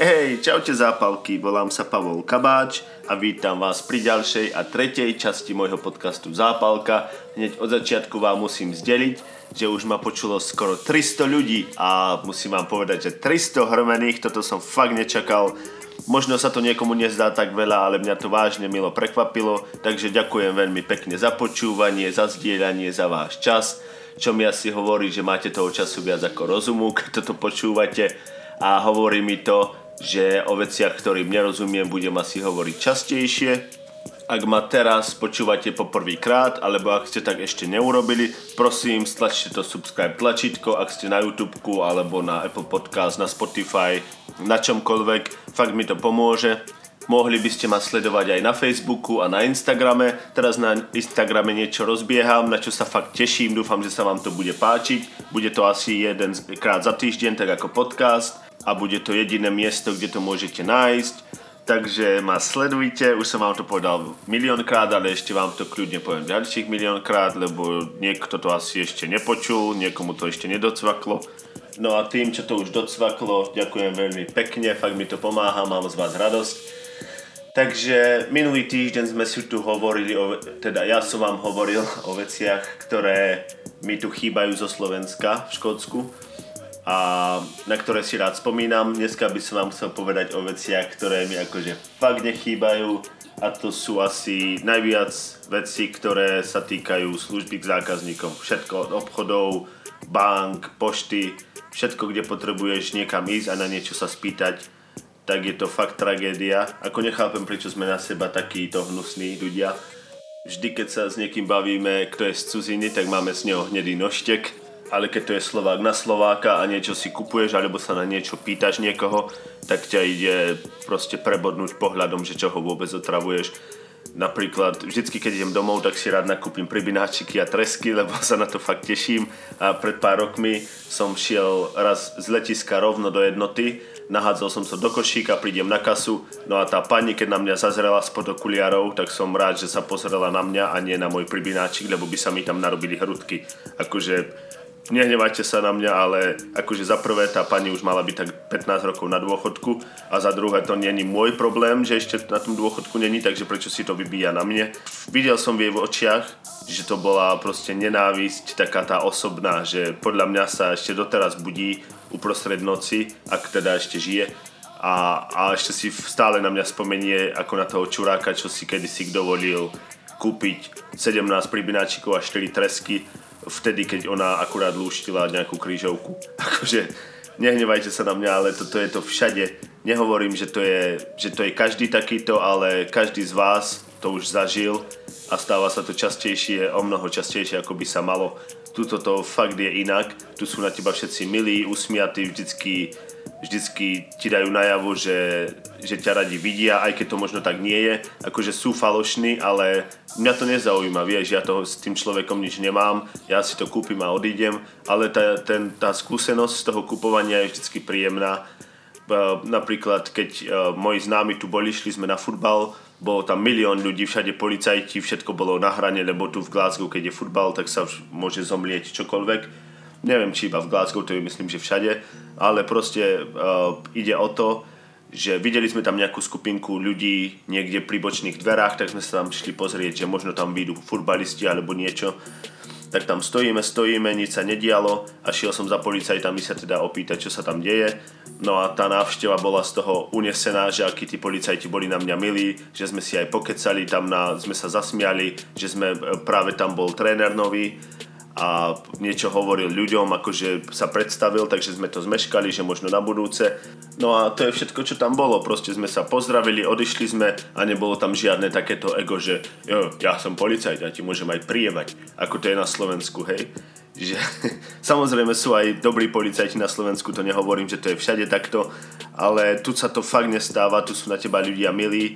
Hej, čaute zápalky, volám sa Pavol Kabáč a vítam vás pri ďalšej a tretej časti môjho podcastu Zápalka. Hneď od začiatku vám musím zdeliť, že už ma počulo skoro 300 ľudí a musím vám povedať, že 300 hrmených, toto som fakt nečakal. Možno sa to niekomu nezdá tak veľa, ale mňa to vážne milo prekvapilo, takže ďakujem veľmi pekne za počúvanie, za zdieľanie, za váš čas, čo mi asi hovorí, že máte toho času viac ako rozumu, keď toto počúvate a hovorí mi to, že o veciach, ktorým nerozumiem, budem asi hovoriť častejšie. Ak ma teraz počúvate poprvýkrát, alebo ak ste tak ešte neurobili, prosím, stlačte to subscribe tlačítko, ak ste na YouTube alebo na Apple Podcast, na Spotify, na čomkoľvek, fakt mi to pomôže. Mohli by ste ma sledovať aj na Facebooku a na Instagrame. Teraz na Instagrame niečo rozbieham, na čo sa fakt teším. Dúfam, že sa vám to bude páčiť. Bude to asi jeden krát za týždeň, tak ako podcast a bude to jediné miesto, kde to môžete nájsť. Takže ma sledujte, už som vám to povedal miliónkrát, ale ešte vám to kľudne poviem ďalších miliónkrát, lebo niekto to asi ešte nepočul, niekomu to ešte nedocvaklo. No a tým, čo to už docvaklo, ďakujem veľmi pekne, fakt mi to pomáha, mám z vás radosť. Takže minulý týždeň sme si tu hovorili, o, teda ja som vám hovoril o veciach, ktoré mi tu chýbajú zo Slovenska v Škótsku a na ktoré si rád spomínam. Dneska by som vám chcel povedať o veciach, ktoré mi akože fakt nechýbajú a to sú asi najviac veci, ktoré sa týkajú služby k zákazníkom. Všetko od obchodov, bank, pošty, všetko, kde potrebuješ niekam ísť a na niečo sa spýtať, tak je to fakt tragédia. Ako nechápem, prečo sme na seba takíto hnusní ľudia. Vždy, keď sa s niekým bavíme, kto je z cudziny, tak máme z neho hnedý noštek ale keď to je Slovák na Slováka a niečo si kupuješ alebo sa na niečo pýtaš niekoho, tak ťa ide proste prebodnúť pohľadom, že čo ho vôbec otravuješ. Napríklad vždycky, keď idem domov, tak si rád nakúpim pribináčiky a tresky, lebo sa na to fakt teším. A pred pár rokmi som šiel raz z letiska rovno do jednoty, nahádzal som sa do košíka, prídem na kasu, no a tá pani, keď na mňa zazrela spod okuliarov, tak som rád, že sa pozrela na mňa a nie na môj pribináčik, lebo by sa mi tam narobili hrudky. Akože nehnevajte sa na mňa, ale akože za prvé tá pani už mala byť tak 15 rokov na dôchodku a za druhé to není môj problém, že ešte na tom dôchodku není, takže prečo si to vybíja na mne. Videl som v jej očiach, že to bola proste nenávisť, taká tá osobná, že podľa mňa sa ešte doteraz budí uprostred noci, ak teda ešte žije a, a ešte si stále na mňa spomenie ako na toho čuráka, čo si kedysi dovolil kúpiť 17 pribináčikov a 4 tresky vtedy, keď ona akurát lúštila nejakú krížovku. Akože nehnevajte sa na mňa, ale toto je to všade. Nehovorím, že to, je, že to je každý takýto, ale každý z vás to už zažil a stáva sa to častejšie, o mnoho častejšie, ako by sa malo. Tuto to fakt je inak. Tu sú na teba všetci milí, usmiatí, vždycky vždycky ti dajú najavo, že, že ťa radi vidia, aj keď to možno tak nie je. Akože sú falošní, ale mňa to nezaujíma, vieš, ja toho s tým človekom nič nemám, ja si to kúpim a odídem, ale tá, ten, tá skúsenosť z toho kupovania je vždycky príjemná. Napríklad, keď e, moji známi tu boli, šli sme na futbal, bolo tam milión ľudí, všade policajti, všetko bolo na hrane, lebo tu v Glasgow, keď je futbal, tak sa môže zomlieť čokoľvek neviem či iba v Glasgow, to je myslím, že všade, ale proste uh, ide o to, že videli sme tam nejakú skupinku ľudí niekde pri bočných dverách, tak sme sa tam šli pozrieť, že možno tam výjdu futbalisti alebo niečo. Tak tam stojíme, stojíme, nič sa nedialo a šiel som za policajtami sa teda opýtať, čo sa tam deje. No a tá návšteva bola z toho unesená, že akí tí policajti boli na mňa milí, že sme si aj pokecali, tam na, sme sa zasmiali, že sme, e, práve tam bol tréner nový a niečo hovoril ľuďom, akože sa predstavil, takže sme to zmeškali, že možno na budúce. No a to je všetko, čo tam bolo. Proste sme sa pozdravili, odišli sme a nebolo tam žiadne takéto ego, že jo, ja som policajt, ja ti môžem aj prievať, ako to je na Slovensku, hej. Že, samozrejme sú aj dobrí policajti na Slovensku, to nehovorím, že to je všade takto, ale tu sa to fakt nestáva, tu sú na teba ľudia milí,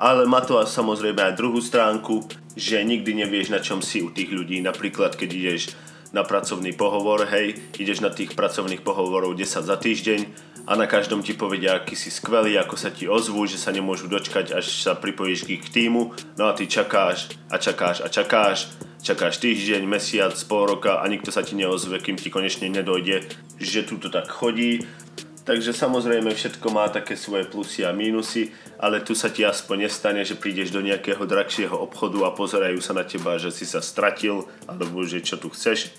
ale má to samozrejme aj druhú stránku, že nikdy nevieš, na čom si u tých ľudí. Napríklad, keď ideš na pracovný pohovor, hej, ideš na tých pracovných pohovorov 10 za týždeň a na každom ti povedia, aký si skvelý, ako sa ti ozvú, že sa nemôžu dočkať, až sa pripojíš k ich týmu, no a ty čakáš a čakáš a čakáš, čakáš týždeň, mesiac, pol roka a nikto sa ti neozve, kým ti konečne nedojde, že tu to tak chodí Takže samozrejme všetko má také svoje plusy a mínusy, ale tu sa ti aspoň nestane, že prídeš do nejakého drahšieho obchodu a pozerajú sa na teba, že si sa stratil, alebo že čo tu chceš.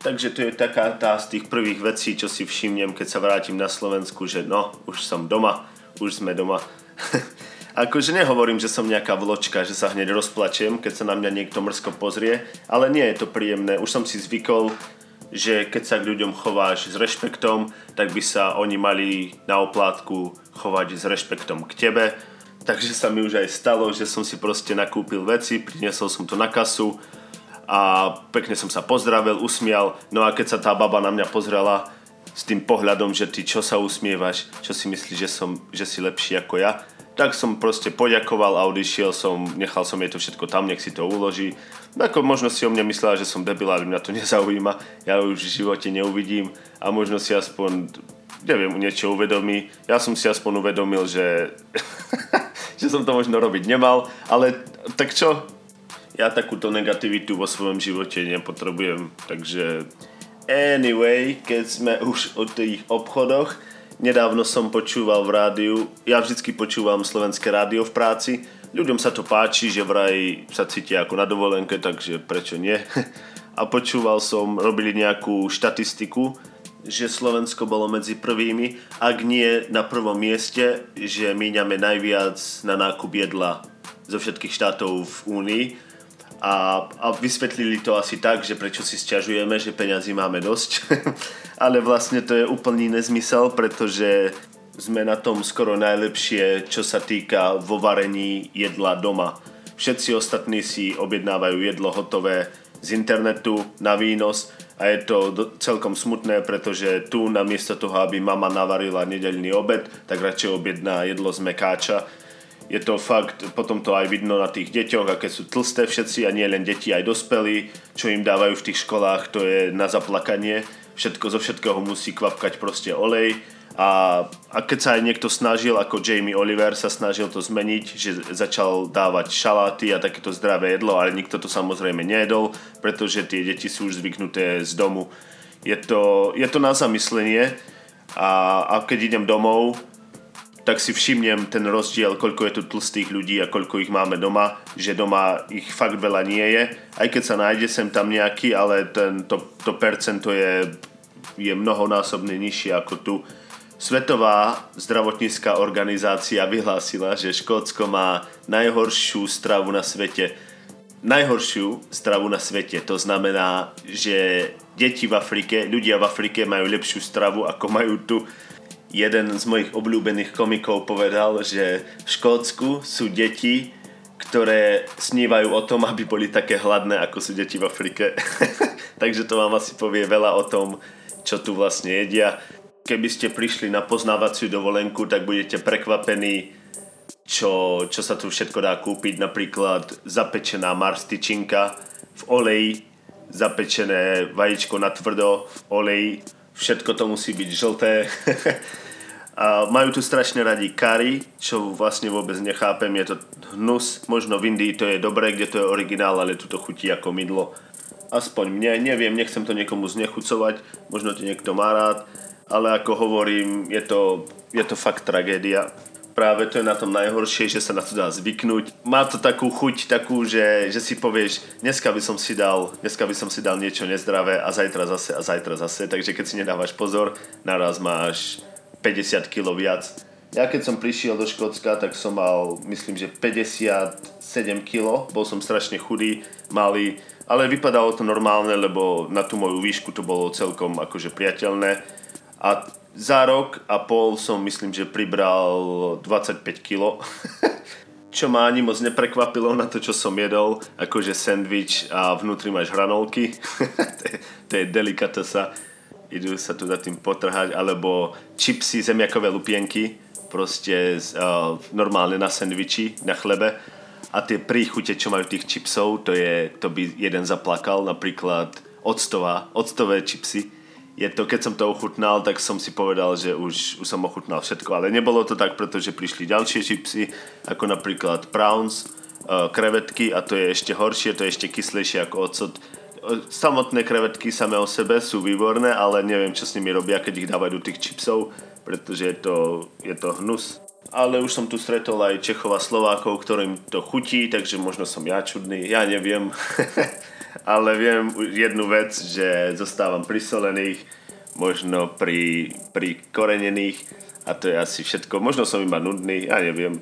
Takže to je taká tá z tých prvých vecí, čo si všimnem, keď sa vrátim na Slovensku, že no, už som doma, už sme doma. akože nehovorím, že som nejaká vločka, že sa hneď rozplačem, keď sa na mňa niekto mrzko pozrie, ale nie je to príjemné. Už som si zvykol, že keď sa k ľuďom chováš s rešpektom, tak by sa oni mali na oplátku chovať s rešpektom k tebe. Takže sa mi už aj stalo, že som si proste nakúpil veci, priniesol som to na kasu a pekne som sa pozdravil, usmial. No a keď sa tá baba na mňa pozrela s tým pohľadom, že ty čo sa usmievaš, čo si myslíš, že, som, že si lepší ako ja, tak som proste poďakoval a odišiel som, nechal som jej to všetko tam, nech si to uloží. Ako možno si o mne myslela, že som debil, ale mňa to nezaujíma, ja už v živote neuvidím a možno si aspoň, neviem, niečo uvedomí. Ja som si aspoň uvedomil, že, že som to možno robiť nemal, ale tak čo? Ja takúto negativitu vo svojom živote nepotrebujem, takže anyway, keď sme už o tých obchodoch, Nedávno som počúval v rádiu, ja vždycky počúvam slovenské rádio v práci, ľuďom sa to páči, že vraj sa cítia ako na dovolenke, takže prečo nie? A počúval som, robili nejakú štatistiku, že Slovensko bolo medzi prvými, ak nie na prvom mieste, že míňame najviac na nákup jedla zo všetkých štátov v Únii a, a vysvetlili to asi tak, že prečo si stiažujeme, že peňazí máme dosť. Ale vlastne to je úplný nezmysel, pretože sme na tom skoro najlepšie, čo sa týka vo varení jedla doma. Všetci ostatní si objednávajú jedlo hotové z internetu na výnos a je to celkom smutné, pretože tu namiesto toho, aby mama navarila nedeľný obed, tak radšej objedná jedlo z mekáča je to fakt, potom to aj vidno na tých deťoch, aké sú tlsté všetci a nie len deti, aj dospelí, čo im dávajú v tých školách, to je na zaplakanie. Všetko zo všetkého musí kvapkať proste olej. A, a keď sa aj niekto snažil, ako Jamie Oliver sa snažil to zmeniť, že začal dávať šaláty a takéto zdravé jedlo, ale nikto to samozrejme nejedol, pretože tie deti sú už zvyknuté z domu. Je to, je to na zamyslenie a, a keď idem domov, tak si všimnem ten rozdiel, koľko je tu tlstých ľudí a koľko ich máme doma, že doma ich fakt veľa nie je. Aj keď sa nájde sem tam nejaký, ale ten, to, to percento je, je mnohonásobne nižšie ako tu. Svetová zdravotnícká organizácia vyhlásila, že Škótsko má najhoršiu stravu na svete. Najhoršiu stravu na svete. To znamená, že deti v Afrike, ľudia v Afrike majú lepšiu stravu, ako majú tu jeden z mojich obľúbených komikov povedal, že v Škótsku sú deti, ktoré snívajú o tom, aby boli také hladné, ako sú deti v Afrike. Takže to vám asi povie veľa o tom, čo tu vlastne jedia. Keby ste prišli na poznávaciu dovolenku, tak budete prekvapení, čo, čo sa tu všetko dá kúpiť. Napríklad zapečená marstičinka v oleji, zapečené vajíčko na tvrdo v oleji, všetko to musí byť žlté. A majú tu strašne radi kari, čo vlastne vôbec nechápem, je to hnus, možno v Indii to je dobré, kde to je originál, ale tu to chutí ako mydlo. Aspoň mne, neviem, nechcem to niekomu znechucovať, možno to niekto má rád, ale ako hovorím, je to, je to fakt tragédia. Práve to je na tom najhoršie, že sa na to dá zvyknúť. Má to takú chuť, takú, že, že si povieš, dneska by som si dal, dneska by som si dal niečo nezdravé a zajtra zase a zajtra zase. Takže keď si nedávaš pozor, naraz máš 50 kg viac. Ja keď som prišiel do Škótska, tak som mal, myslím, že 57 kg. Bol som strašne chudý, malý, ale vypadalo to normálne, lebo na tú moju výšku to bolo celkom akože priateľné. A za rok a pol som myslím, že pribral 25 kg. čo ma ani moc neprekvapilo na to, čo som jedol, akože sandwich a vnútri máš hranolky. to, je, to je delikatesa idú sa tu za tým potrhať, alebo čipsy, zemiakové lupienky, proste uh, normálne na sendviči, na chlebe. A tie príchute, čo majú tých čipsov, to, je, to by jeden zaplakal, napríklad octová, octové čipsy. Je to, keď som to ochutnal, tak som si povedal, že už, už som ochutnal všetko, ale nebolo to tak, pretože prišli ďalšie čipsy, ako napríklad prawns, uh, krevetky a to je ešte horšie, to je ešte kyslejšie ako ocot samotné krevetky samé o sebe sú výborné, ale neviem, čo s nimi robia, keď ich dávajú do tých čipsov. pretože je to, je to hnus. Ale už som tu stretol aj Čechov a Slovákov, ktorým to chutí, takže možno som ja čudný, ja neviem. Ale viem jednu vec, že zostávam pri solených, možno pri, pri korenených a to je asi všetko. Možno som iba nudný, ja neviem.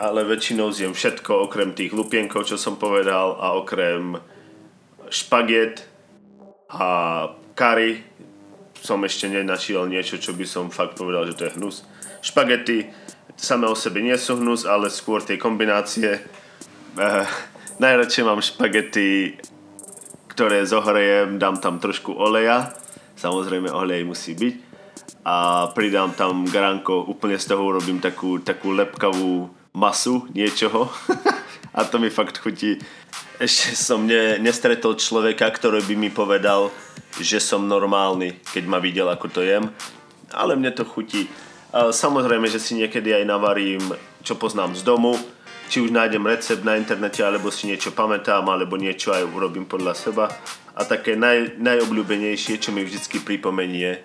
Ale väčšinou zjem všetko, okrem tých lupienkov, čo som povedal a okrem špaget a kary som ešte nenašiel niečo, čo by som fakt povedal, že to je hnus. Špagety samé o sebe nie sú hnus, ale skôr tie kombinácie. Uh, najradšej mám špagety, ktoré zohrejem, dám tam trošku oleja, samozrejme olej musí byť a pridám tam gránko, úplne z toho urobím takú, takú lepkavú masu niečoho a to mi fakt chutí. Ešte som ne, nestretol človeka, ktorý by mi povedal, že som normálny, keď ma videl, ako to jem. Ale mne to chutí. Samozrejme, že si niekedy aj navarím, čo poznám z domu. Či už nájdem recept na internete, alebo si niečo pamätám, alebo niečo aj urobím podľa seba. A také naj, najobľúbenejšie, čo mi vždycky pripomenie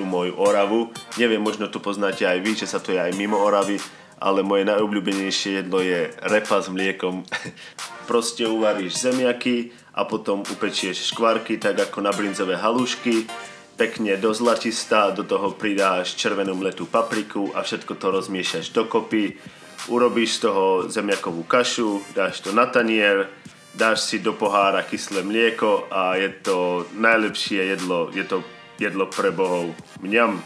tú moju Oravu. Neviem, možno tu poznáte aj vy, že sa to je aj mimo Oravy, ale moje najobľúbenejšie jedlo je repa s mliekom. Proste uvaríš zemiaky a potom upečieš škvarky tak ako na brinzové halušky pekne do zlatista, do toho pridáš červenú mletú papriku a všetko to rozmiešaš dokopy. Urobíš z toho zemiakovú kašu, dáš to na tanier, dáš si do pohára kyslé mlieko a je to najlepšie jedlo, je to jedlo pre bohov. Mňam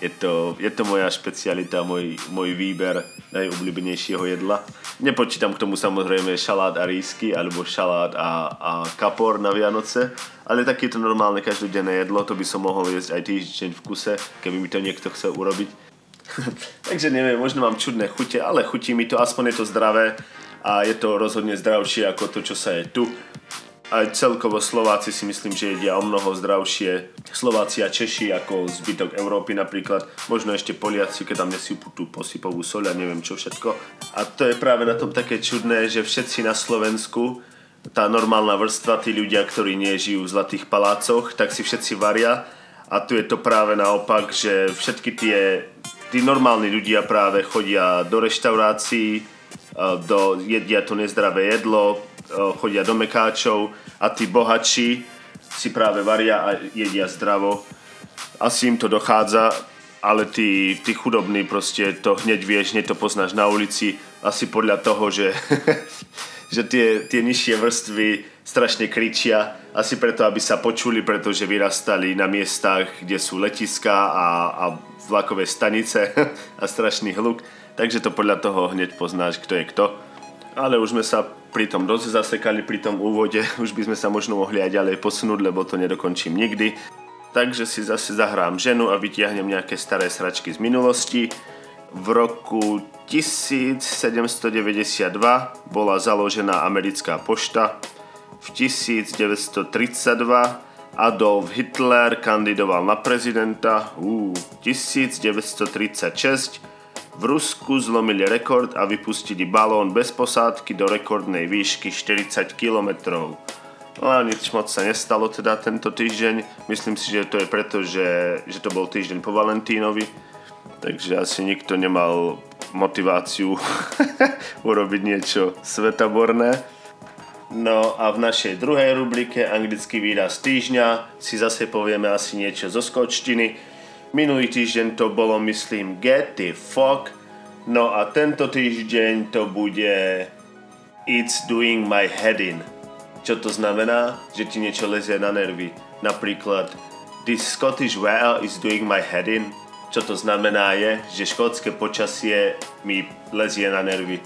je to, je to moja špecialita, môj, môj výber najobľúbenejšieho jedla. Nepočítam k tomu samozrejme šalát a rísky, alebo šalát a, a kapor na Vianoce, ale takéto normálne každodenné jedlo, to by som mohol jesť aj týždeň v kuse, keby mi to niekto chcel urobiť. Takže neviem, možno mám čudné chute, ale chutí mi to, aspoň je to zdravé a je to rozhodne zdravšie ako to, čo sa je tu aj celkovo Slováci si myslím, že jedia o mnoho zdravšie. Slováci a Češi ako zbytok Európy napríklad, možno ešte Poliaci, keď tam nesypú tú posypovú soľ a neviem čo všetko. A to je práve na tom také čudné, že všetci na Slovensku, tá normálna vrstva, tí ľudia, ktorí nežijú v zlatých palácoch, tak si všetci varia. A tu je to práve naopak, že všetky tie tí normálni ľudia práve chodia do reštaurácií, do, jedia to nezdravé jedlo, chodia do mekáčov a tí bohatší si práve varia a jedia zdravo. Asi im to dochádza, ale tí, tí chudobní proste to hneď vieš, hneď to poznáš na ulici. Asi podľa toho, že, že tie, tie nižšie vrstvy strašne kričia. Asi preto, aby sa počuli, pretože vyrastali na miestach, kde sú letiská a, a vlakové stanice a strašný hluk. Takže to podľa toho hneď poznáš, kto je kto. Ale už sme sa pri tom dosť zasekali pri tom úvode, už by sme sa možno mohli aj ďalej posunúť, lebo to nedokončím nikdy. Takže si zase zahrám ženu a vytiahnem nejaké staré sračky z minulosti. V roku 1792 bola založená americká pošta. V 1932 Adolf Hitler kandidoval na prezidenta. Uh, 1936 v Rusku zlomili rekord a vypustili balón bez posádky do rekordnej výšky 40 km. No a nič moc sa nestalo teda tento týždeň. Myslím si, že to je preto, že, že to bol týždeň po Valentínovi. Takže asi nikto nemal motiváciu urobiť niečo svetaborné. No a v našej druhej rubrike anglický výraz týždňa si zase povieme asi niečo zo skočtiny Minulý týždeň to bolo, myslím, get the fuck. No a tento týždeň to bude It's doing my head in. Čo to znamená? Že ti niečo lezie na nervy. Napríklad This Scottish weather is doing my head in. Čo to znamená je, že škótske počasie mi lezie na nervy.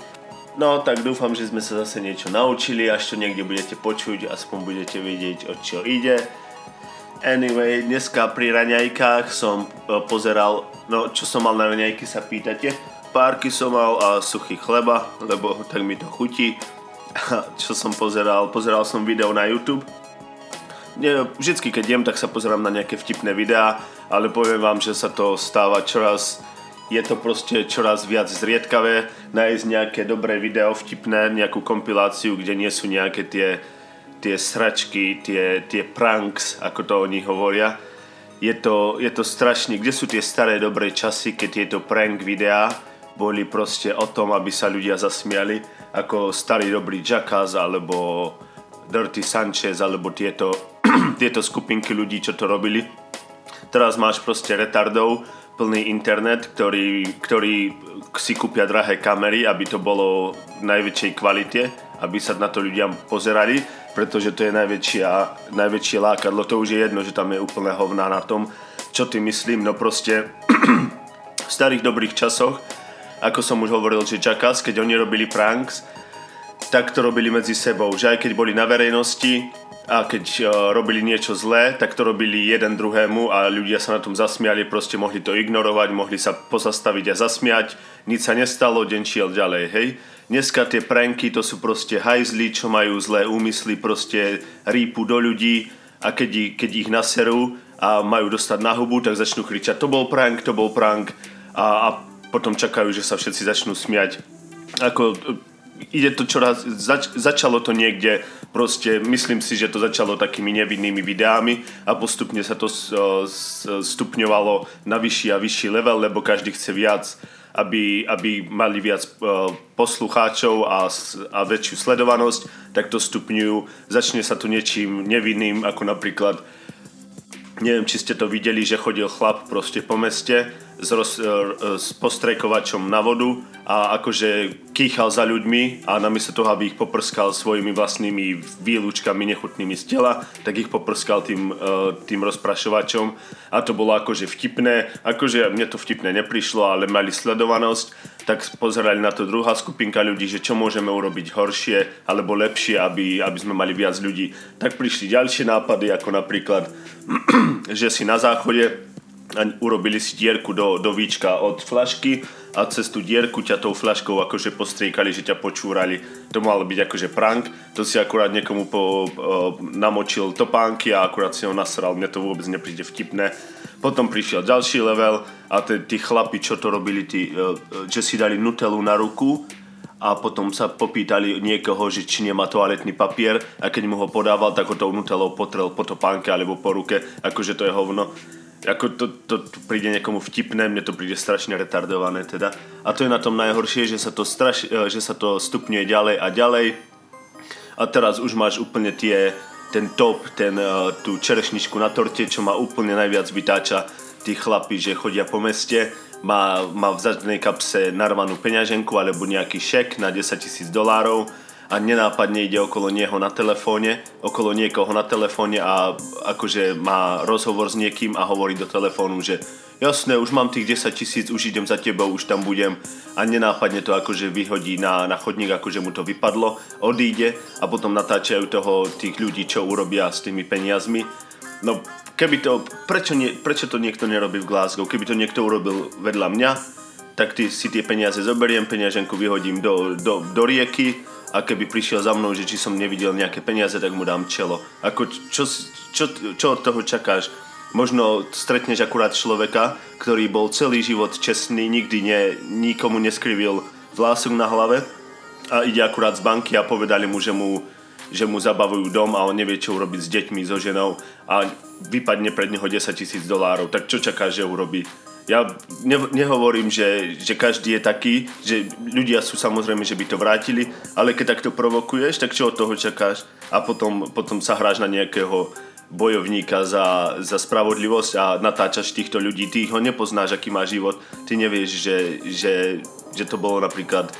No, tak dúfam, že sme sa zase niečo naučili, až to niekde budete počuť, aspoň budete vedieť, o čo ide. Anyway, dneska pri raňajkách som e, pozeral, no čo som mal na raňajky sa pýtate. Párky som mal a suchý chleba, lebo tak mi to chutí. čo som pozeral? Pozeral som video na YouTube. Vždycky keď jem, tak sa pozerám na nejaké vtipné videá, ale poviem vám, že sa to stáva čoraz je to proste čoraz viac zriedkavé nájsť nejaké dobré video vtipné, nejakú kompiláciu, kde nie sú nejaké tie tie sračky, tie, tie pranks, ako to oni hovoria. je to, je to strašne, kde sú tie staré dobré časy, keď tieto prank videá boli proste o tom, aby sa ľudia zasmiali, ako starý dobrý Jackass alebo Dirty Sanchez alebo tieto, tieto skupinky ľudí, čo to robili. Teraz máš proste retardov, plný internet, ktorý, ktorý si kúpia drahé kamery, aby to bolo v najväčšej kvalite, aby sa na to ľudia pozerali, pretože to je najväčšia, najväčšie lákadlo. To už je jedno, že tam je úplne hovná na tom, čo ty myslím, no proste v starých dobrých časoch, ako som už hovoril, že Jackass, keď oni robili pranks, tak to robili medzi sebou, že aj keď boli na verejnosti, a keď uh, robili niečo zlé, tak to robili jeden druhému a ľudia sa na tom zasmiali, proste mohli to ignorovať, mohli sa pozastaviť a zasmiať, nič sa nestalo, deň šiel ďalej, hej. Dneska tie pranky to sú proste hajzli, čo majú zlé úmysly, proste rýpu do ľudí a keď, keď ich naserú a majú dostať na hubu, tak začnú kričať, to bol prank, to bol prank a, a potom čakajú, že sa všetci začnú smiať. Ako ide to čoraz, zač, začalo to niekde, proste myslím si, že to začalo takými nevinnými videami a postupne sa to stupňovalo na vyšší a vyšší level, lebo každý chce viac, aby, aby mali viac poslucháčov a, a väčšiu sledovanosť, tak to stupňujú. Začne sa to niečím nevinným, ako napríklad neviem, či ste to videli, že chodil chlap proste po meste s, roz, e, s postrekovačom na vodu a akože kýchal za ľuďmi a namiesto toho, aby ich poprskal svojimi vlastnými výlučkami nechutnými z tela, tak ich poprskal tým, e, tým rozprašovačom a to bolo akože vtipné, akože mne to vtipné neprišlo, ale mali sledovanosť, tak pozerali na to druhá skupinka ľudí, že čo môžeme urobiť horšie alebo lepšie, aby, aby sme mali viac ľudí. Tak prišli ďalšie nápady, ako napríklad, že si na záchode urobili si dierku do, do víčka od flašky a cez tú dierku ťa tou flaškou akože postriekali, že ťa počúrali. To malo byť akože prank, to si akurát niekomu po, po, namočil topánky a akurát si ho nasral, mne to vôbec nepríde vtipné. Potom prišiel ďalší level a tí chlapi, čo to robili, tí, e, že si dali nutelu na ruku a potom sa popýtali niekoho, že či nemá toaletný papier a keď mu ho podával, tak ho tou nutelou potrel po topánke alebo po ruke, akože to je hovno ako to, to, to príde niekomu vtipné, mne to príde strašne retardované teda. A to je na tom najhoršie, že sa to, straš, e, že sa to stupňuje ďalej a ďalej. A teraz už máš úplne tie, ten top, ten, uh, tú čerešničku na torte, čo ma úplne najviac vytáča tí chlapi, že chodia po meste, má, má v zadnej kapse narvanú peňaženku alebo nejaký šek na 10 tisíc dolárov a nenápadne ide okolo neho na telefóne, okolo niekoho na telefóne a akože má rozhovor s niekým a hovorí do telefónu, že jasné, už mám tých 10 tisíc, už idem za tebou, už tam budem a nenápadne to akože vyhodí na, na chodník, akože mu to vypadlo, odíde a potom natáčajú toho tých ľudí, čo urobia s tými peniazmi. No keby to, prečo, nie, prečo to niekto nerobí v Glasgow? Keby to niekto urobil vedľa mňa, tak ty, si tie peniaze zoberiem, peňaženku vyhodím do, do, do rieky, a keby prišiel za mnou, že či som nevidel nejaké peniaze, tak mu dám čelo. Ako, čo, čo, čo od toho čakáš? Možno stretneš akurát človeka, ktorý bol celý život čestný, nikdy ne, nikomu neskrivil vlások na hlave a ide akurát z banky a povedali mu, že mu, že mu zabavujú dom a on nevie, čo urobiť s deťmi, so ženou a vypadne pred neho 10 tisíc dolárov. Tak čo čakáš, že urobí? Ja ne, nehovorím, že, že každý je taký, že ľudia sú samozrejme, že by to vrátili, ale keď takto provokuješ, tak čo od toho čakáš? A potom, potom sa hráš na nejakého bojovníka za, za spravodlivosť a natáčaš týchto ľudí, ty ho nepoznáš, aký má život, ty nevieš, že, že, že to bolo napríklad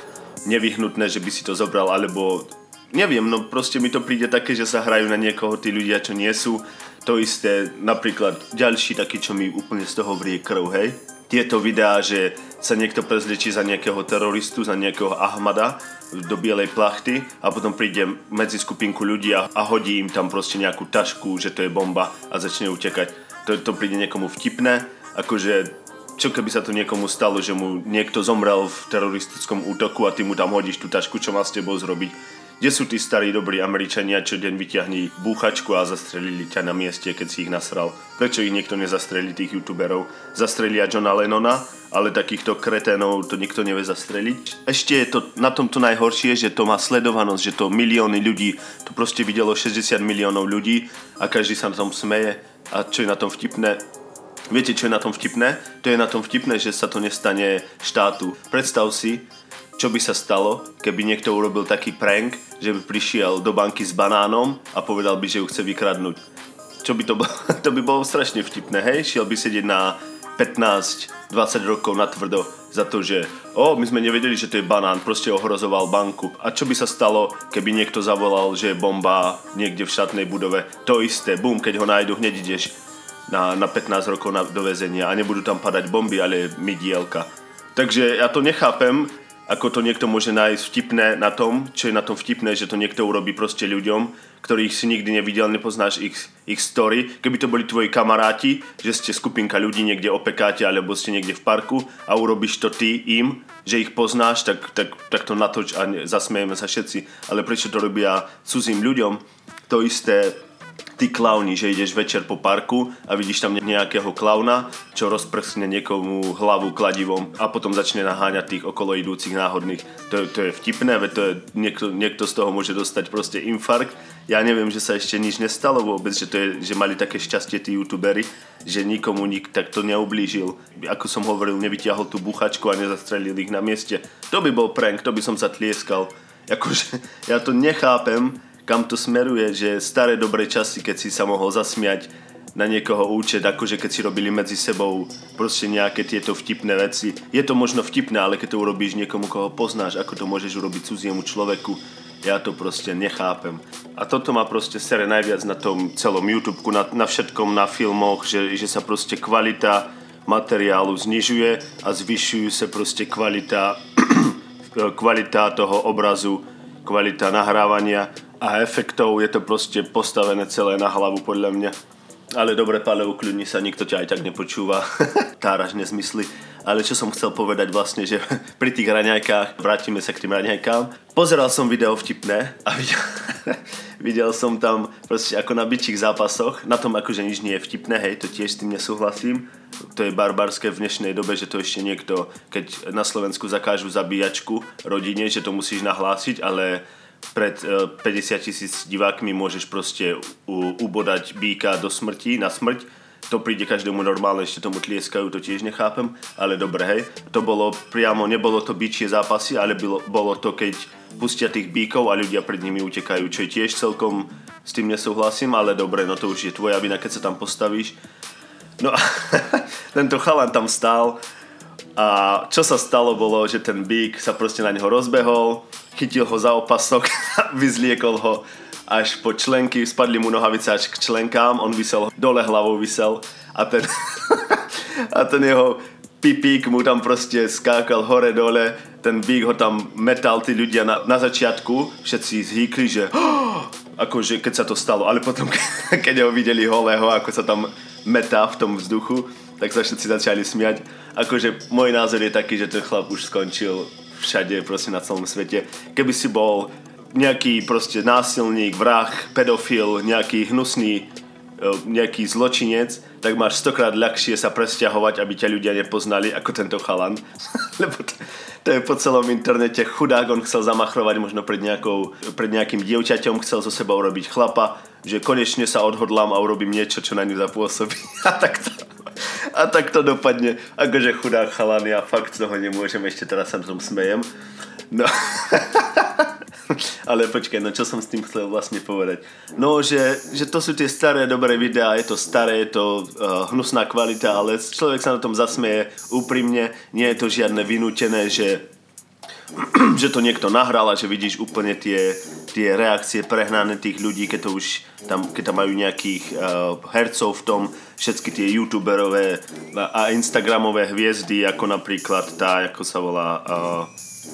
nevyhnutné, že by si to zobral, alebo neviem, no proste mi to príde také, že sa hrajú na niekoho tí ľudia, čo nie sú to isté, napríklad ďalší taký, čo mi úplne z toho vrie krv, hej. Tieto videá, že sa niekto prezliečí za nejakého teroristu, za nejakého Ahmada do bielej plachty a potom príde medzi skupinku ľudí a, a hodí im tam proste nejakú tašku, že to je bomba a začne utekať. To, to príde niekomu vtipné, akože čo keby sa to niekomu stalo, že mu niekto zomrel v teroristickom útoku a ty mu tam hodíš tú tašku, čo má s tebou zrobiť kde sú tí starí dobrí Američania, čo deň vyťahni búchačku a zastrelili ťa na mieste, keď si ich nasral? Prečo ich niekto nezastrelí, tých youtuberov? Zastrelia Johna Lennona, ale takýchto kreténov to nikto nevie zastreliť. Ešte je to na tomto najhoršie, že to má sledovanosť, že to milióny ľudí, to proste videlo 60 miliónov ľudí a každý sa na tom smeje. A čo je na tom vtipné, Viete, čo je na tom vtipné? To je na tom vtipné, že sa to nestane štátu. Predstav si, čo by sa stalo, keby niekto urobil taký prank, že by prišiel do banky s banánom a povedal by, že ju chce vykradnúť. Čo by to bolo? To by bolo strašne vtipné, hej? Šiel by sedieť na 15-20 rokov na tvrdo za to, že o, my sme nevedeli, že to je banán, proste ohrozoval banku. A čo by sa stalo, keby niekto zavolal, že je bomba niekde v štátnej budove? To isté, bum, keď ho nájdu, hneď ideš na, na 15 rokov na, do väzenia a nebudú tam padať bomby, ale mydielka. Takže ja to nechápem, ako to niekto môže nájsť vtipné na tom, čo je na tom vtipné, že to niekto urobí proste ľuďom, ktorých si nikdy nevidel, nepoznáš ich, ich story. Keby to boli tvoji kamaráti, že ste skupinka ľudí niekde opekáte alebo ste niekde v parku a urobíš to ty im, že ich poznáš, tak, tak, tak to natoč a zasmejeme sa všetci. Ale prečo to robia cudzím ľuďom? To isté ty klauni, že ideš večer po parku a vidíš tam nejakého klauna, čo rozprskne niekomu hlavu kladivom a potom začne naháňať tých okolo idúcich náhodných. To, to je vtipné, veď to je, niekto, niekto z toho môže dostať proste infarkt. Ja neviem, že sa ešte nič nestalo vôbec, že, to je, že mali také šťastie tí youtuberi, že nikomu nik takto neublížil. Ako som hovoril, nevytiahol tú buchačku a nezastrelil ich na mieste. To by bol prank, to by som sa tlieskal. Akože, ja to nechápem, kam to smeruje, že staré dobré časy, keď si sa mohol zasmiať na niekoho účet, akože keď si robili medzi sebou proste nejaké tieto vtipné veci. Je to možno vtipné, ale keď to urobíš niekomu, koho poznáš, ako to môžeš urobiť cudziemu človeku, ja to proste nechápem. A toto má proste sere najviac na tom celom YouTube, na, na všetkom, na filmoch, že, že sa proste kvalita materiálu znižuje a zvyšujú sa proste kvalita, kvalita toho obrazu, kvalita nahrávania a efektov je to proste postavené celé na hlavu podľa mňa. Ale dobre, Pale, ukľudni sa, nikto ťa aj tak nepočúva. Táraž nezmysly. Ale čo som chcel povedať vlastne, že pri tých raňajkách, vrátime sa k tým raňajkám, pozeral som video vtipné a videl, videl som tam proste ako na byčích zápasoch, na tom akože nič nie je vtipné, hej, to tiež s tým nesúhlasím. To je barbarské v dnešnej dobe, že to ešte niekto, keď na Slovensku zakážu zabíjačku rodine, že to musíš nahlásiť, ale pred 50 e, tisíc divákmi môžeš proste ubodať býka do smrti, na smrť. To príde každému normálne, ešte tomu tlieskajú, to tiež nechápem, ale dobre, hej. To bolo priamo, nebolo to byčie zápasy, ale bylo, bolo to, keď pustia tých bíkov a ľudia pred nimi utekajú, čo je tiež celkom s tým nesúhlasím, ale dobre, no to je tvoja vina, keď sa tam postavíš. No a tento chalan tam stál a čo sa stalo bolo, že ten bík sa proste na neho rozbehol, chytil ho za opasok, vyzliekol ho až po členky, spadli mu nohavice až k členkám, on vysel, dole hlavou vysel a ten, a ten jeho pipík mu tam proste skákal hore dole, ten bík ho tam metal, tí ľudia na, na začiatku, všetci zhýkli, že oh! akože keď sa to stalo, ale potom keď ho videli holého, ako sa tam metá v tom vzduchu, tak sa všetci začali smiať. Akože môj názor je taký, že ten chlap už skončil všade, proste na celom svete. Keby si bol nejaký proste násilník, vrah, pedofil, nejaký hnusný e, nejaký zločinec, tak máš stokrát ľahšie sa presťahovať, aby ťa ľudia nepoznali ako tento chalan. Lebo to, to je po celom internete chudák, on chcel zamachrovať možno pred, nejakou, pred nejakým dievčaťom, chcel zo seba urobiť chlapa, že konečne sa odhodlám a urobím niečo, čo na ňu zapôsobí. A tak to, a tak to dopadne. Akože chudák chalan, ja fakt toho nemôžem, ešte teraz sa tom smejem. No. Ale počkaj, no čo som s tým chcel vlastne povedať? No, že, že to sú tie staré dobré videá, je to staré, je to uh, hnusná kvalita, ale človek sa na tom zasmeje úprimne, nie je to žiadne vynútené, že že to niekto nahral a že vidíš úplne tie, tie reakcie prehnané tých ľudí, keď to už tam, keď tam majú nejakých uh, hercov v tom, všetky tie youtuberové a instagramové hviezdy, ako napríklad tá, ako sa volá uh,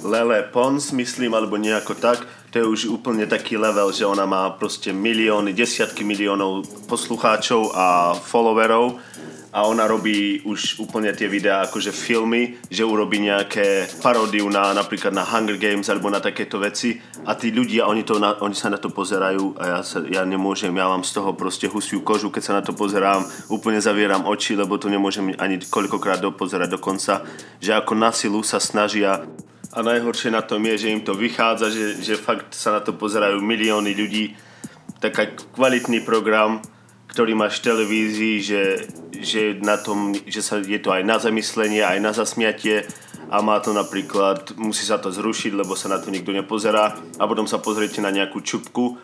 Lele Pons, myslím, alebo nejako tak, to je už úplne taký level, že ona má proste milióny, desiatky miliónov poslucháčov a followerov a ona robí už úplne tie videá akože filmy, že urobí nejaké paródiu na napríklad na Hunger Games alebo na takéto veci. A tí ľudia, oni, to na, oni sa na to pozerajú a ja, sa, ja nemôžem, ja mám z toho proste husiu kožu, keď sa na to pozerám, úplne zavieram oči, lebo to nemôžem ani koľkokrát dopozerať dokonca, že ako na silu sa snažia. A najhoršie na tom je, že im to vychádza, že, že fakt sa na to pozerajú milióny ľudí, taká kvalitný program, ktorý máš v televízii, že, že, na tom, že sa, je to aj na zamyslenie, aj na zasmiatie a má to napríklad, musí sa to zrušiť, lebo sa na to nikto nepozerá. A potom sa pozriete na nejakú čupku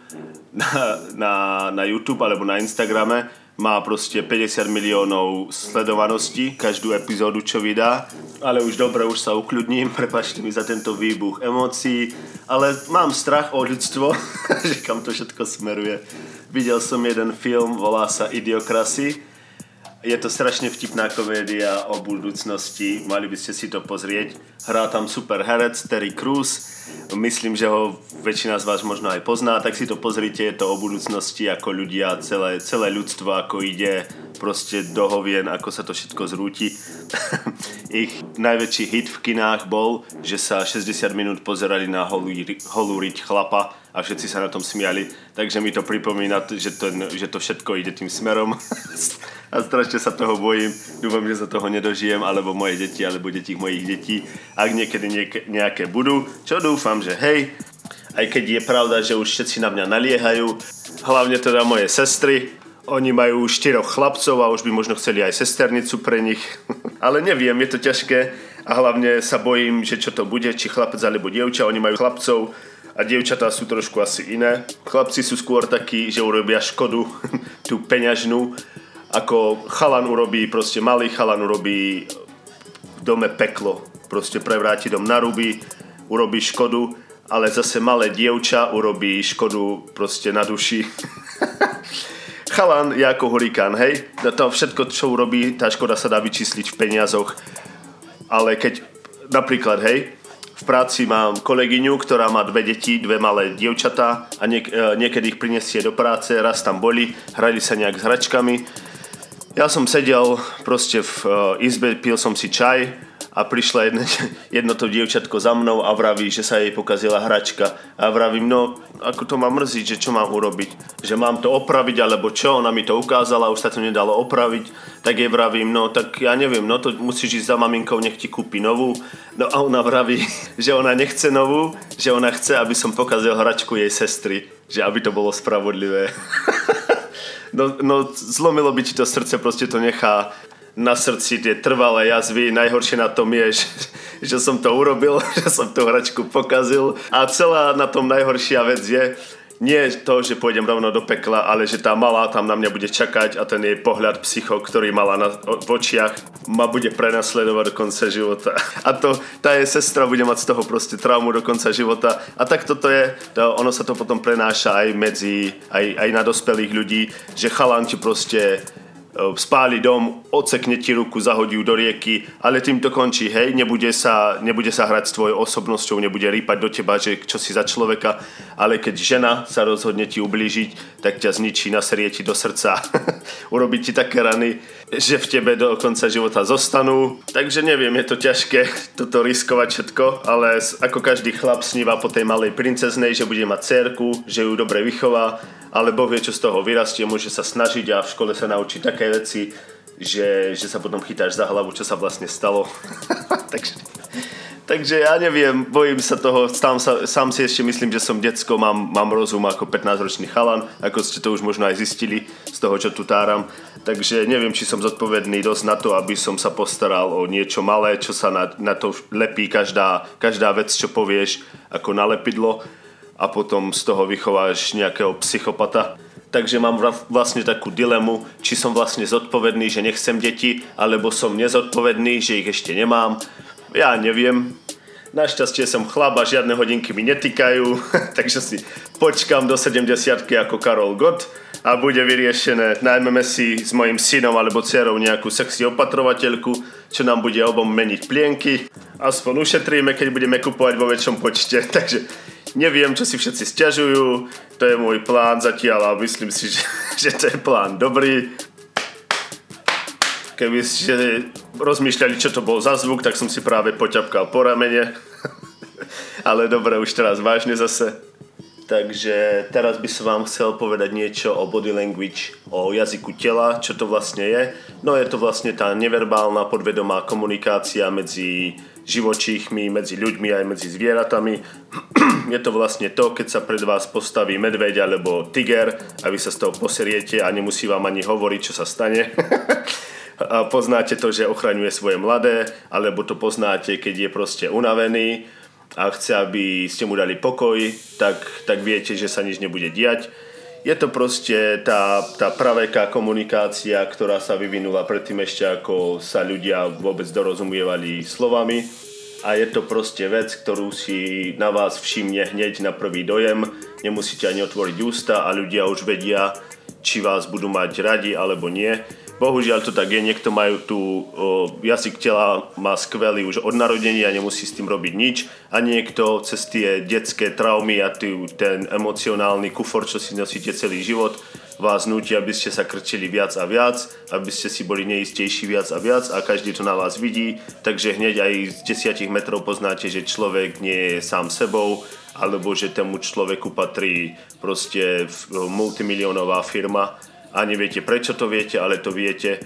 na, na, na YouTube alebo na Instagrame má proste 50 miliónov sledovaností každú epizódu, čo vydá. Ale už dobre, už sa ukľudním, prepačte mi za tento výbuch emócií, ale mám strach o ľudstvo, že kam to všetko smeruje. Videl som jeden film, volá sa Idiokrasy. Je to strašne vtipná komédia o budúcnosti, mali by ste si to pozrieť. Hrá tam super herec Terry Crews, myslím, že ho väčšina z vás možno aj pozná, tak si to pozrite, je to o budúcnosti, ako ľudia, celé, celé ľudstvo, ako ide proste do hovien, ako sa to všetko zrúti. Ich najväčší hit v kinách bol, že sa 60 minút pozerali na holú, holú riť chlapa a všetci sa na tom smiali, takže mi to pripomína, že to, že to všetko ide tým smerom. A strašne sa toho bojím. Dúfam, že sa toho nedožijem, alebo moje deti, alebo deti mojich detí, ak niekedy nejaké budú, čo dúfam, že hej, aj keď je pravda, že už všetci na mňa naliehajú, hlavne teda moje sestry, oni majú štyroch chlapcov a už by možno chceli aj sesternicu pre nich. Ale neviem, je to ťažké a hlavne sa bojím, že čo to bude, či chlapec alebo dievča. Oni majú chlapcov a dievčatá sú trošku asi iné. Chlapci sú skôr takí, že urobia škodu, tú peňažnú, ako chalan urobí, proste malý chalan urobí v dome peklo. Proste prevráti dom na ruby, urobí škodu, ale zase malé dievča urobí škodu proste na duši. chalan je ako hurikán, hej? To všetko, čo urobí, tá škoda sa dá vyčísliť v peniazoch. Ale keď napríklad, hej, v práci mám kolegyňu, ktorá má dve deti, dve malé dievčatá a niek- e, niekedy ich prinesie do práce, raz tam boli, hrali sa nejak s hračkami. Ja som sedel proste v e, izbe, pil som si čaj a prišla jedno, jedno to dievčatko za mnou a vraví, že sa jej pokazila hračka. A vravím, no ako to má mrziť, že čo mám urobiť? Že mám to opraviť alebo čo? Ona mi to ukázala, už sa to nedalo opraviť. Tak jej vravím, no tak ja neviem, no to musíš ísť za maminkou, nech ti kúpi novú. No a ona vraví, že ona nechce novú, že ona chce, aby som pokazil hračku jej sestry. Že aby to bolo spravodlivé. no, no zlomilo by ti to srdce, proste to nechá na srdci tie trvalé jazvy. Najhoršie na tom je, že, že som to urobil, že som tú hračku pokazil. A celá na tom najhoršia vec je, nie to, že pôjdem rovno do pekla, ale že tá malá tam na mňa bude čakať a ten jej pohľad psycho, ktorý mala na, v očiach, ma bude prenasledovať do konca života. A to, tá jej sestra bude mať z toho proste traumu do konca života. A tak toto je, to, ono sa to potom prenáša aj medzi, aj, aj na dospelých ľudí, že chalan ti proste spáli dom, odsekne ti ruku, zahodí ju do rieky, ale tým to končí, hej, nebude sa, nebude sa hrať s tvojou osobnosťou, nebude rýpať do teba, že čo si za človeka, ale keď žena sa rozhodne ti ublížiť, tak ťa zničí, naserie ti do srdca, urobí ti také rany, že v tebe do konca života zostanú. Takže neviem, je to ťažké toto riskovať všetko, ale ako každý chlap sníva po tej malej princeznej, že bude mať cerku, že ju dobre vychová, ale Boh vie, čo z toho vyrastie, môže sa snažiť a v škole sa naučí také veci, že, že sa potom chytáš za hlavu, čo sa vlastne stalo. takže, takže ja neviem, bojím sa toho, sám, sa, sám si ešte myslím, že som decko, mám, mám rozum ako 15-ročný chalan, ako ste to už možno aj zistili z toho, čo tu táram. Takže neviem, či som zodpovedný dosť na to, aby som sa postaral o niečo malé, čo sa na, na to lepí každá, každá vec, čo povieš, ako na lepidlo a potom z toho vychováš nejakého psychopata. Takže mám vlastne takú dilemu, či som vlastne zodpovedný, že nechcem deti, alebo som nezodpovedný, že ich ešte nemám. Ja neviem. Našťastie som chlap a žiadne hodinky mi netýkajú, takže si počkam do 70 ako Karol Gott a bude vyriešené. Najmeme si s mojim synom alebo dcerou nejakú sexy opatrovateľku, čo nám bude obom meniť plienky. Aspoň ušetríme, keď budeme kupovať vo väčšom počte. Takže Neviem, čo si všetci stiažujú, to je môj plán zatiaľ a myslím si, že, že to je plán dobrý. Keby ste rozmýšľali, čo to bol za zvuk, tak som si práve poťapkal po ramene. Ale dobre, už teraz vážne zase. Takže teraz by som vám chcel povedať niečo o body language, o jazyku tela, čo to vlastne je. No je to vlastne tá neverbálna podvedomá komunikácia medzi živočíchmi, medzi ľuďmi aj medzi zvieratami. je to vlastne to, keď sa pred vás postaví medveď alebo tiger a vy sa z toho poseriete a nemusí vám ani hovoriť, čo sa stane. poznáte to, že ochraňuje svoje mladé, alebo to poznáte, keď je proste unavený a chce, aby ste mu dali pokoj, tak, tak viete, že sa nič nebude diať. Je to proste tá, tá praveká komunikácia, ktorá sa vyvinula predtým ešte ako sa ľudia vôbec dorozumievali slovami a je to proste vec, ktorú si na vás všimne hneď na prvý dojem. Nemusíte ani otvoriť ústa a ľudia už vedia, či vás budú mať radi alebo nie. Bohužiaľ to tak je, niekto majú tu jazyk tela, má skvelý už od narodenia nemusí s tým robiť nič. A niekto cez tie detské traumy a tý, ten emocionálny kufor, čo si nosíte celý život, vás nutí, aby ste sa krčili viac a viac, aby ste si boli neistejší viac a viac a každý to na vás vidí, takže hneď aj z 10 metrov poznáte, že človek nie je sám sebou, alebo že tomu človeku patrí proste multimiliónová firma a neviete prečo to viete, ale to viete.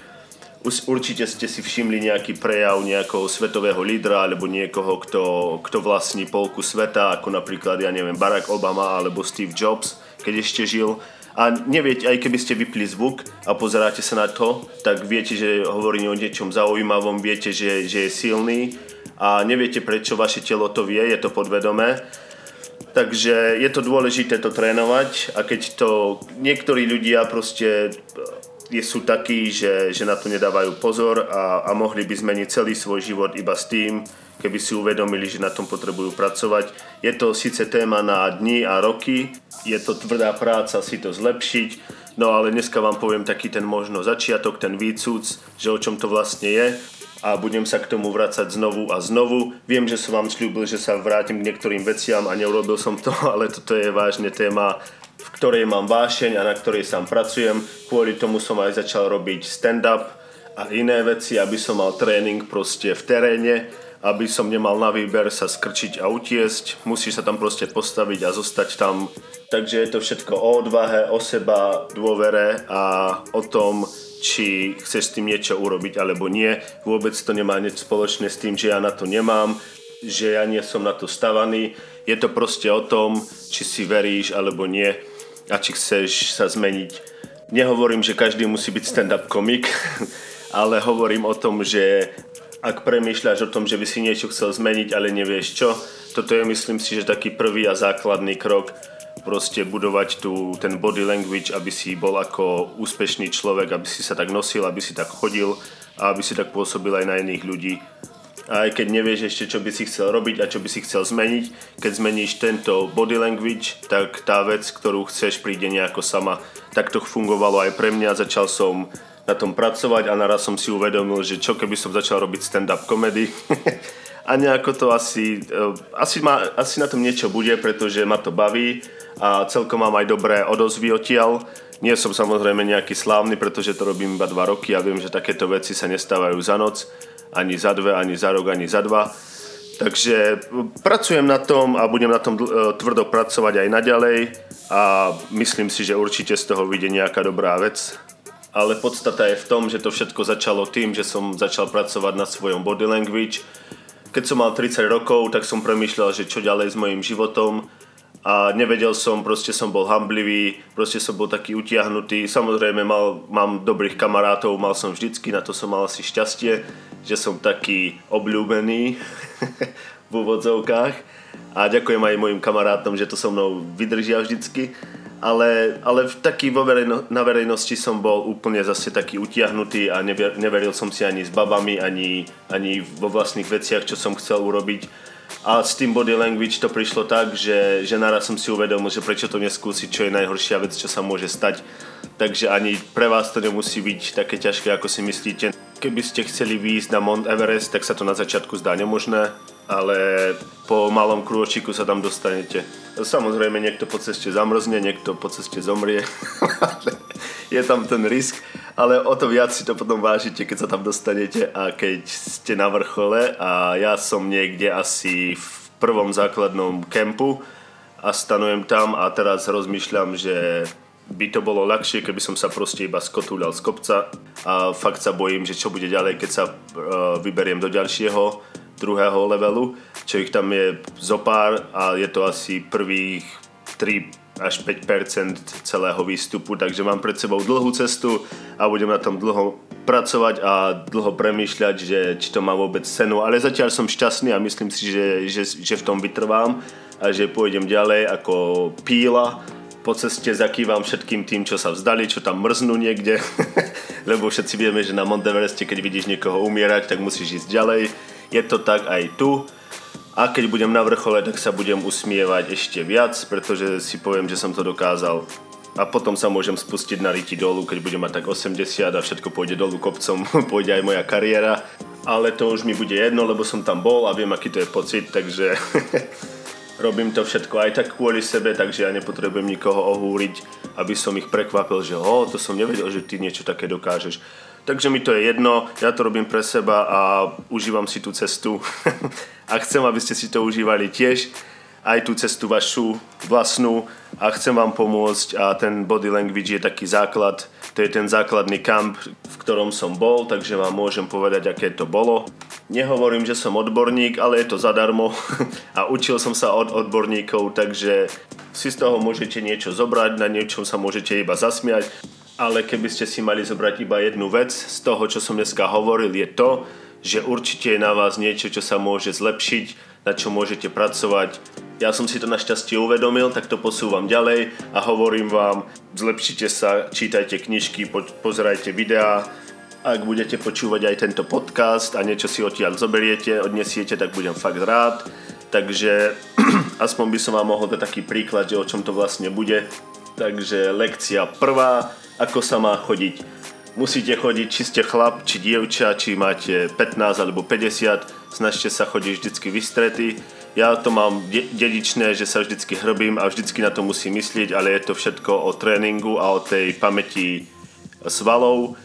Určite ste si všimli nejaký prejav nejakého svetového lídra alebo niekoho, kto, kto vlastní polku sveta, ako napríklad, ja neviem, Barack Obama alebo Steve Jobs, keď ešte žil. A neviete, aj keby ste vypli zvuk a pozeráte sa na to, tak viete, že hovorí o niečom zaujímavom, viete, že, že je silný a neviete, prečo vaše telo to vie, je to podvedomé Takže je to dôležité to trénovať a keď to niektorí ľudia proste e, sú takí, že, že na to nedávajú pozor a, a mohli by zmeniť celý svoj život iba s tým, keby si uvedomili, že na tom potrebujú pracovať. Je to síce téma na dni a roky, je to tvrdá práca si to zlepšiť, no ale dneska vám poviem taký ten možno začiatok, ten výcúc, že o čom to vlastne je a budem sa k tomu vrácať znovu a znovu. Viem, že som vám slúbil, že sa vrátim k niektorým veciam a neurobil som to, ale toto je vážne téma, v ktorej mám vášeň a na ktorej sám pracujem. Kvôli tomu som aj začal robiť stand-up a iné veci, aby som mal tréning proste v teréne, aby som nemal na výber sa skrčiť a utiesť. Musíš sa tam proste postaviť a zostať tam. Takže je to všetko o odvahe, o seba, dôvere a o tom, či chceš s tým niečo urobiť alebo nie. Vôbec to nemá nič spoločné s tým, že ja na to nemám, že ja nie som na to stavaný. Je to proste o tom, či si veríš alebo nie a či chceš sa zmeniť. Nehovorím, že každý musí byť stand-up komik, ale hovorím o tom, že ak premýšľaš o tom, že by si niečo chcel zmeniť, ale nevieš čo, toto je myslím si, že taký prvý a základný krok proste budovať tu ten body language, aby si bol ako úspešný človek, aby si sa tak nosil, aby si tak chodil a aby si tak pôsobil aj na iných ľudí. A aj keď nevieš ešte, čo by si chcel robiť a čo by si chcel zmeniť, keď zmeníš tento body language, tak tá vec, ktorú chceš, príde nejako sama. Tak to fungovalo aj pre mňa, začal som na tom pracovať a naraz som si uvedomil, že čo keby som začal robiť stand-up comedy a nejako to asi, eh, asi, ma, asi na tom niečo bude, pretože ma to baví a celkom mám aj dobré odozvy odtiaľ. Nie som samozrejme nejaký slávny, pretože to robím iba 2 roky a viem, že takéto veci sa nestávajú za noc, ani za dve, ani za rok, ani za dva. Takže pracujem na tom a budem na tom e, tvrdo pracovať aj naďalej a myslím si, že určite z toho vyjde nejaká dobrá vec. Ale podstata je v tom, že to všetko začalo tým, že som začal pracovať na svojom body language. Keď som mal 30 rokov, tak som premýšľal, že čo ďalej s mojim životom a nevedel som, proste som bol hamblivý, proste som bol taký utiahnutý. Samozrejme mal, mám dobrých kamarátov, mal som vždycky, na to som mal asi šťastie, že som taký obľúbený v úvodzovkách. A ďakujem aj mojim kamarátom, že to so mnou vydržia vždycky. Ale, ale v taký vo verejno, na verejnosti som bol úplne zase taký utiahnutý a never, neveril som si ani s babami, ani, ani vo vlastných veciach, čo som chcel urobiť a s tým body language to prišlo tak, že, že naraz som si uvedomil, že prečo to neskúsiť, čo je najhoršia vec, čo sa môže stať. Takže ani pre vás to nemusí byť také ťažké, ako si myslíte. Keby ste chceli výjsť na Mount Everest, tak sa to na začiatku zdá nemožné, ale po malom krôčiku sa tam dostanete. Samozrejme, niekto po ceste zamrzne, niekto po ceste zomrie. je tam ten risk, ale o to viac si to potom vážite, keď sa tam dostanete a keď ste na vrchole a ja som niekde asi v prvom základnom kempu a stanujem tam a teraz rozmýšľam, že by to bolo ľahšie, keby som sa proste iba skotúľal z kopca a fakt sa bojím, že čo bude ďalej, keď sa uh, vyberiem do ďalšieho, druhého levelu, čo ich tam je zopár a je to asi prvých 3 až 5% celého výstupu, takže mám pred sebou dlhú cestu a budem na tom dlho pracovať a dlho premýšľať, že či to má vôbec cenu, ale zatiaľ som šťastný a myslím si, že, že, že v tom vytrvám a že pôjdem ďalej ako píla. Po ceste zakývam všetkým tým, čo sa vzdali, čo tam mrznú niekde, lebo všetci vieme, že na Montevereste, keď vidíš niekoho umierať, tak musíš ísť ďalej. Je to tak aj tu. A keď budem na vrchole, tak sa budem usmievať ešte viac, pretože si poviem, že som to dokázal a potom sa môžem spustiť na riti dolu, keď budem mať tak 80 a všetko pôjde dolu kopcom, pôjde aj moja kariéra. Ale to už mi bude jedno, lebo som tam bol a viem, aký to je pocit, takže robím to všetko aj tak kvôli sebe, takže ja nepotrebujem nikoho ohúriť, aby som ich prekvapil, že o, to som nevedel, že ty niečo také dokážeš. Takže mi to je jedno, ja to robím pre seba a užívam si tú cestu. A chcem, aby ste si to užívali tiež aj tú cestu vašu vlastnú. A chcem vám pomôcť a ten body language je taký základ, to je ten základný kamp, v ktorom som bol, takže vám môžem povedať, aké to bolo. Nehovorím, že som odborník, ale je to zadarmo. A učil som sa od odborníkov, takže si z toho môžete niečo zobrať, na niečom sa môžete iba zasmiať, ale keby ste si mali zobrať iba jednu vec z toho, čo som dneska hovoril, je to, že určite je na vás niečo, čo sa môže zlepšiť, na čo môžete pracovať. Ja som si to našťastie uvedomil, tak to posúvam ďalej a hovorím vám, zlepšite sa, čítajte knižky, po, pozerajte videá, ak budete počúvať aj tento podcast a niečo si odtiaľ zoberiete, odnesiete, tak budem fakt rád. Takže aspoň by som vám mohol dať taký príklad, že o čom to vlastne bude. Takže lekcia prvá, ako sa má chodiť. Musíte chodiť, či ste chlap, či dievča, či máte 15 alebo 50, snažte sa chodiť vždycky vystretý. Ja to mám de- dedičné, že sa vždycky hrbím a vždycky na to musím myslieť, ale je to všetko o tréningu a o tej pamäti svalov.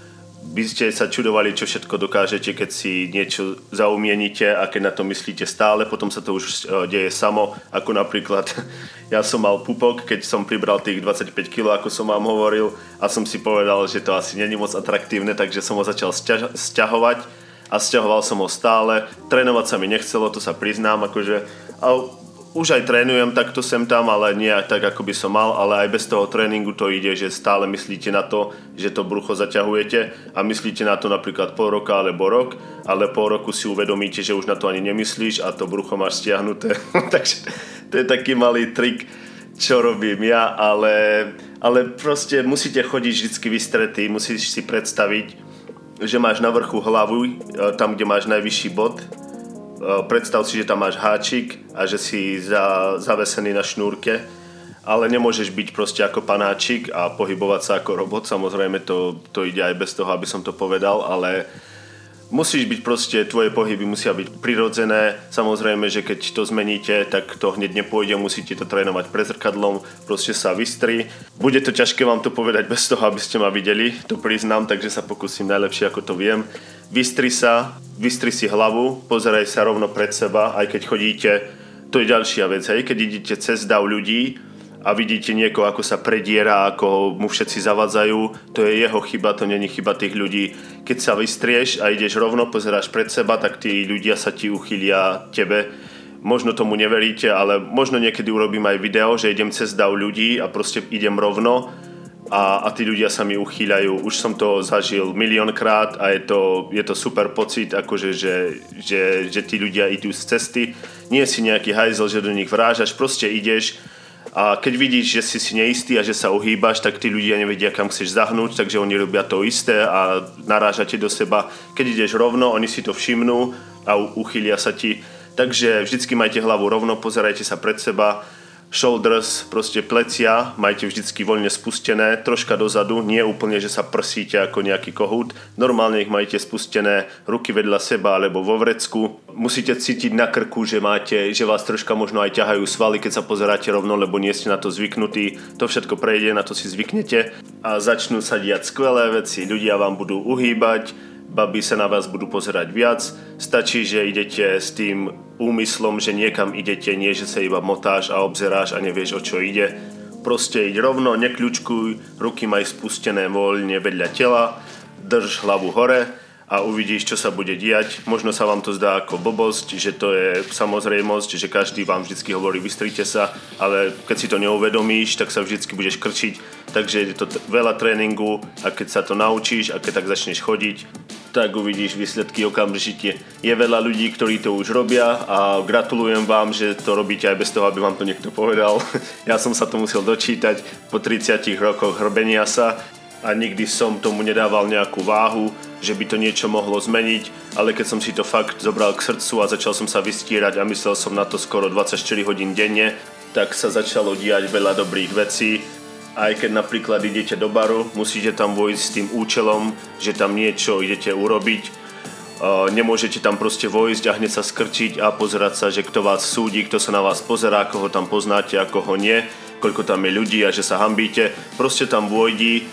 By ste sa čudovali, čo všetko dokážete, keď si niečo zaumienite a keď na to myslíte stále, potom sa to už e, deje samo, ako napríklad ja som mal pupok, keď som pribral tých 25 kg, ako som vám hovoril a som si povedal, že to asi není moc atraktívne, takže som ho začal sťahovať a stiahoval som ho stále. Trénovať sa mi nechcelo, to sa priznám, akože a už aj trénujem takto sem tam, ale nie tak, ako by som mal, ale aj bez toho tréningu to ide, že stále myslíte na to, že to brucho zaťahujete a myslíte na to napríklad pol roka alebo rok, ale pol roku si uvedomíte, že už na to ani nemyslíš a to brucho máš stiahnuté. Takže to je taký malý trik, čo robím ja, ale, ale proste musíte chodiť vždy vystretý, musíš si predstaviť, že máš na vrchu hlavu, e, tam, kde máš najvyšší bod. E, predstav si, že tam máš háčik a že si za, zavesený na šnúrke, ale nemôžeš byť proste ako panáčik a pohybovať sa ako robot. Samozrejme to, to ide aj bez toho, aby som to povedal, ale musíš byť proste, tvoje pohyby musia byť prirodzené. Samozrejme, že keď to zmeníte, tak to hneď nepôjde, musíte to trénovať pre zrkadlom, proste sa vystri. Bude to ťažké vám to povedať bez toho, aby ste ma videli, to priznám, takže sa pokúsim najlepšie, ako to viem. Vystri sa, vystri si hlavu, pozeraj sa rovno pred seba, aj keď chodíte, to je ďalšia vec, hej, keď idete cez dav ľudí, a vidíte niekoho, ako sa prediera, ako mu všetci zavadzajú, to je jeho chyba, to není chyba tých ľudí. Keď sa vystrieš a ideš rovno, pozeráš pred seba, tak tí ľudia sa ti uchylia tebe. Možno tomu neveríte, ale možno niekedy urobím aj video, že idem cez dav ľudí a proste idem rovno a, a tí ľudia sa mi uchýľajú. Už som to zažil miliónkrát a je to, je to super pocit, akože, že, že, že tí ľudia idú z cesty. Nie si nejaký hajzel, že do nich vrážaš, proste ideš a keď vidíš, že si si neistý a že sa ohýbaš, tak tí ľudia nevedia, kam chceš zahnúť, takže oni robia to isté a narážate do seba. Keď ideš rovno, oni si to všimnú a uchylia sa ti. Takže vždycky majte hlavu rovno, pozerajte sa pred seba shoulders, proste plecia, majte vždycky voľne spustené, troška dozadu, nie úplne, že sa prsíte ako nejaký kohút. Normálne ich majte spustené ruky vedľa seba alebo vo vrecku. Musíte cítiť na krku, že máte, že vás troška možno aj ťahajú svaly, keď sa pozeráte rovno, lebo nie ste na to zvyknutí. To všetko prejde, na to si zvyknete a začnú sa diať skvelé veci. Ľudia vám budú uhýbať, baby sa na vás budú pozerať viac. Stačí, že idete s tým úmyslom, že niekam idete, nie že sa iba motáš a obzeráš a nevieš o čo ide. Proste iď rovno, nekľučkuj, ruky maj spustené voľne vedľa tela, drž hlavu hore a uvidíš, čo sa bude diať. Možno sa vám to zdá ako blbosť, že to je samozrejmosť, že každý vám vždy hovorí vystrite sa, ale keď si to neuvedomíš, tak sa vždy budeš krčiť. Takže je to t- veľa tréningu a keď sa to naučíš a keď tak začneš chodiť, tak uvidíš výsledky okamžite. Je veľa ľudí, ktorí to už robia a gratulujem vám, že to robíte aj bez toho, aby vám to niekto povedal. ja som sa to musel dočítať po 30 rokoch hrbenia sa a nikdy som tomu nedával nejakú váhu, že by to niečo mohlo zmeniť, ale keď som si to fakt zobral k srdcu a začal som sa vystierať a myslel som na to skoro 24 hodín denne, tak sa začalo diať veľa dobrých vecí. Aj keď napríklad idete do baru, musíte tam vojsť s tým účelom, že tam niečo idete urobiť. Nemôžete tam proste vojsť a hneď sa skrčiť a pozerať sa, že kto vás súdi, kto sa na vás pozerá, koho tam poznáte a koho nie, koľko tam je ľudí a že sa hambíte. Proste tam vojdi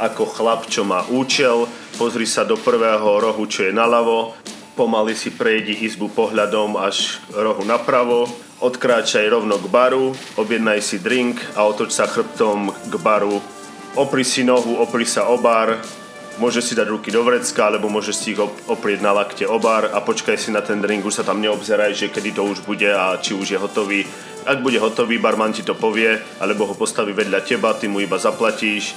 ako chlap, čo má účel, pozri sa do prvého rohu, čo je naľavo, pomaly si prejdi izbu pohľadom až rohu napravo, odkráčaj rovno k baru, objednaj si drink a otoč sa chrbtom k baru. Opri si nohu, opri sa o bar, môžeš si dať ruky do vrecka, alebo môžeš si ich oprieť na lakte o bar a počkaj si na ten drink, už sa tam neobzeraj, že kedy to už bude a či už je hotový. Ak bude hotový, barman ti to povie, alebo ho postaví vedľa teba, ty mu iba zaplatíš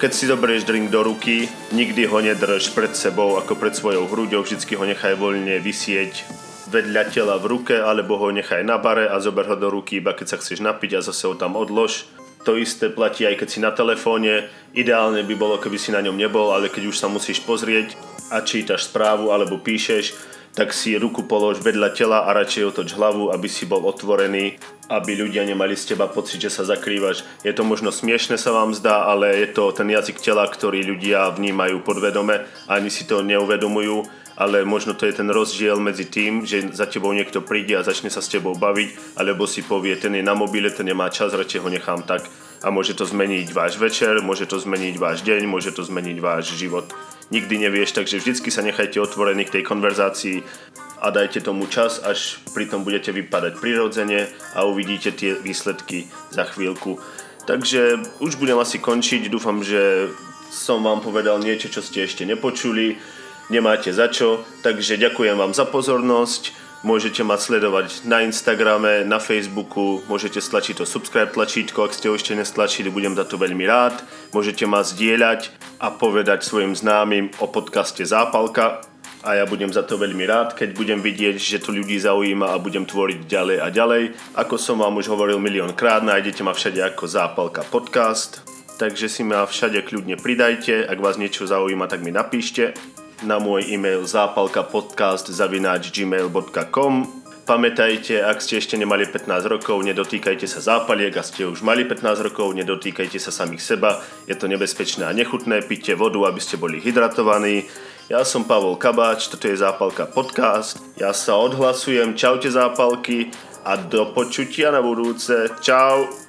keď si zoberieš drink do ruky, nikdy ho nedrž pred sebou ako pred svojou hruďou, vždycky ho nechaj voľne vysieť vedľa tela v ruke, alebo ho nechaj na bare a zober ho do ruky iba keď sa chceš napiť a zase ho tam odlož. To isté platí aj keď si na telefóne. Ideálne by bolo, keby si na ňom nebol, ale keď už sa musíš pozrieť a čítaš správu alebo píšeš, tak si ruku polož vedľa tela a radšej otoč hlavu, aby si bol otvorený, aby ľudia nemali z teba pocit, že sa zakrývaš. Je to možno smiešne sa vám zdá, ale je to ten jazyk tela, ktorý ľudia vnímajú podvedome, ani si to neuvedomujú, ale možno to je ten rozdiel medzi tým, že za tebou niekto príde a začne sa s tebou baviť, alebo si povie, ten je na mobile, ten nemá čas, radšej ho nechám tak a môže to zmeniť váš večer, môže to zmeniť váš deň, môže to zmeniť váš život. Nikdy nevieš, takže vždycky sa nechajte otvorení k tej konverzácii a dajte tomu čas, až pritom budete vypadať prirodzene a uvidíte tie výsledky za chvíľku. Takže už budem asi končiť, dúfam, že som vám povedal niečo, čo ste ešte nepočuli, nemáte za čo, takže ďakujem vám za pozornosť Môžete ma sledovať na Instagrame, na Facebooku, môžete stlačiť to subscribe tlačítko, ak ste ho ešte nestlačili, budem za to veľmi rád. Môžete ma zdieľať a povedať svojim známym o podcaste Zápalka a ja budem za to veľmi rád, keď budem vidieť, že to ľudí zaujíma a budem tvoriť ďalej a ďalej. Ako som vám už hovoril milión krát, nájdete ma všade ako Zápalka podcast, takže si ma všade kľudne pridajte, ak vás niečo zaujíma, tak mi napíšte na môj e-mail zápalkapodcast.gmail.com Pamätajte, ak ste ešte nemali 15 rokov, nedotýkajte sa zápaliek a ste už mali 15 rokov, nedotýkajte sa samých seba. Je to nebezpečné a nechutné, pite vodu, aby ste boli hydratovaní. Ja som Pavol Kabáč, toto je Zápalka podcast. Ja sa odhlasujem, čaute zápalky a do počutia na budúce. Čau!